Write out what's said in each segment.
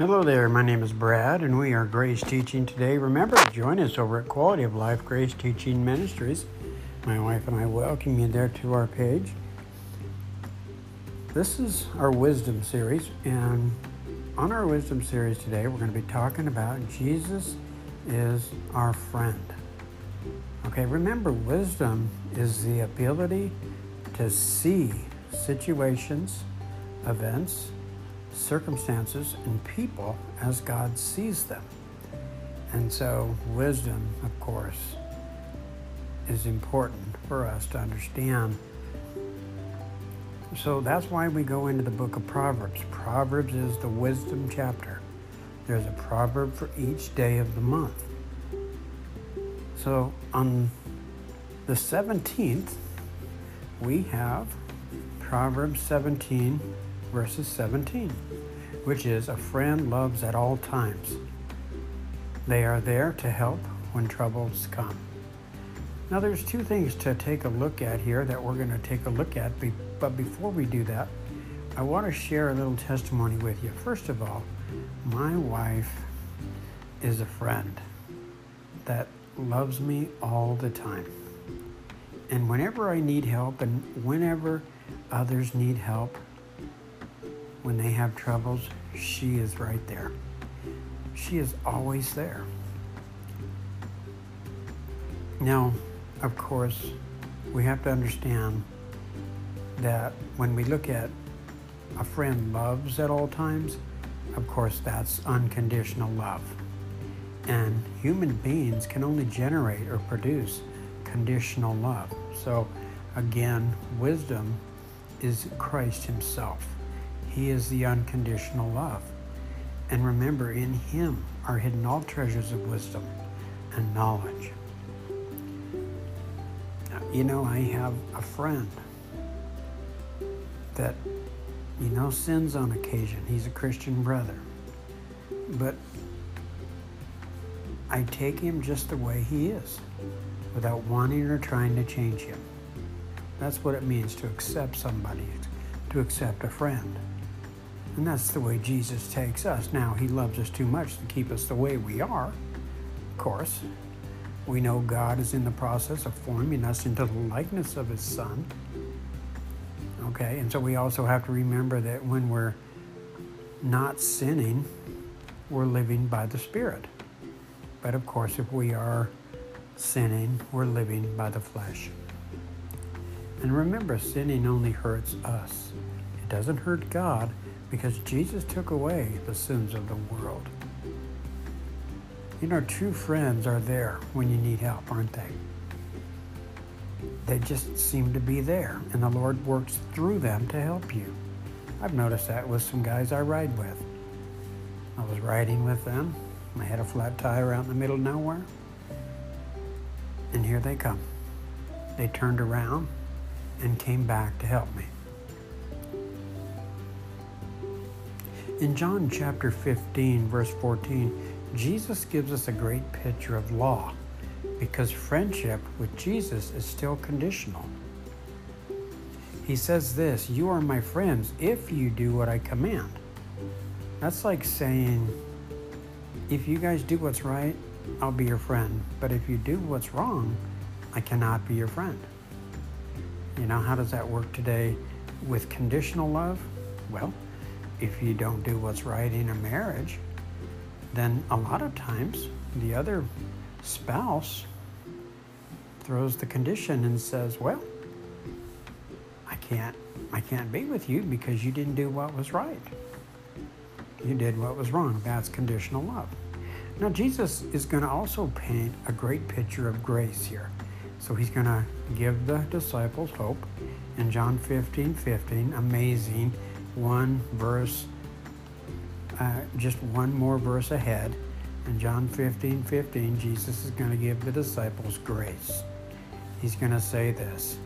Hello there, my name is Brad, and we are Grace Teaching today. Remember to join us over at Quality of Life Grace Teaching Ministries. My wife and I welcome you there to our page. This is our wisdom series, and on our wisdom series today, we're going to be talking about Jesus is our friend. Okay, remember, wisdom is the ability to see situations, events, circumstances and people as God sees them. And so, wisdom, of course, is important for us to understand. So that's why we go into the book of Proverbs. Proverbs is the wisdom chapter. There's a proverb for each day of the month. So on the 17th, we have Proverbs 17, verses 17, which is a friend loves at all times. They are there to help when troubles come. Now, there's two things to take a look at here that we're going to take a look at, but before we do that, I want to share a little testimony with you. First of all, my wife is a friend that loves me all the time. And whenever I need help and whenever others need help, when they have troubles, she is right there. She is always there. Now, of course, we have to understand that when we look at a friend loves at all times, of course, that's unconditional love. And human beings can only generate or produce conditional love. So, again, wisdom is Christ Himself. He is the unconditional love. And remember, in Him are hidden all treasures of wisdom and knowledge. You know, I have a friend that, you know, sins on occasion. He's a Christian brother. But I take him just the way he is without wanting or trying to change him. That's what it means to accept somebody, to accept a friend. And that's the way Jesus takes us. Now, He loves us too much to keep us the way we are, of course. We know God is in the process of forming us into the likeness of His Son. Okay, and so we also have to remember that when we're not sinning, we're living by the Spirit. But of course, if we are sinning, we're living by the flesh. And remember, sinning only hurts us, it doesn't hurt God because Jesus took away the sins of the world. You know, true friends are there when you need help, aren't they? They just seem to be there, and the Lord works through them to help you. I've noticed that with some guys I ride with. I was riding with them. I had a flat tire out in the middle of nowhere. And here they come. They turned around and came back to help me. In John chapter 15, verse 14, Jesus gives us a great picture of law because friendship with Jesus is still conditional. He says this You are my friends if you do what I command. That's like saying, If you guys do what's right, I'll be your friend. But if you do what's wrong, I cannot be your friend. You know, how does that work today with conditional love? Well, if you don't do what's right in a marriage, then a lot of times the other spouse throws the condition and says, "Well, I can't I can't be with you because you didn't do what was right. You did what was wrong." That's conditional love. Now Jesus is going to also paint a great picture of grace here. So he's going to give the disciples hope in John 15, 15, amazing one verse, uh, just one more verse ahead. In John 15 15, Jesus is going to give the disciples grace. He's going to say this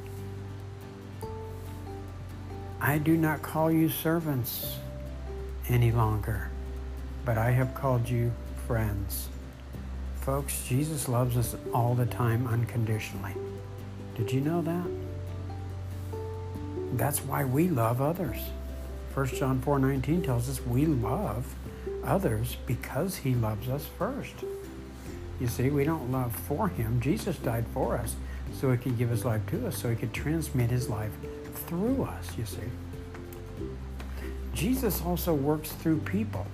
I do not call you servants any longer, but I have called you friends. Folks, Jesus loves us all the time unconditionally. Did you know that? That's why we love others. 1 John 4:19 tells us we love others because he loves us first. You see, we don't love for him. Jesus died for us so he could give his life to us, so he could transmit his life through us, you see. Jesus also works through people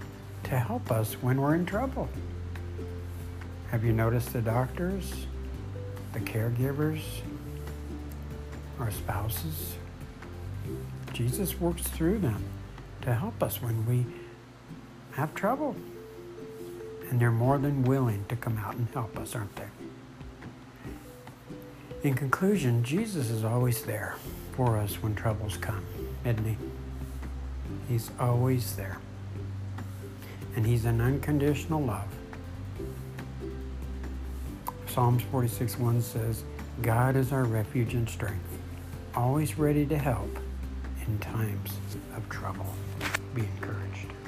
to help us when we're in trouble. Have you noticed the doctors, the caregivers, our spouses? Jesus works through them to help us when we have trouble. And they're more than willing to come out and help us, aren't they? In conclusion, Jesus is always there for us when troubles come, isn't he? He's always there. And he's an unconditional love. Psalms 46 1 says, God is our refuge and strength, always ready to help in times of trouble. Be encouraged.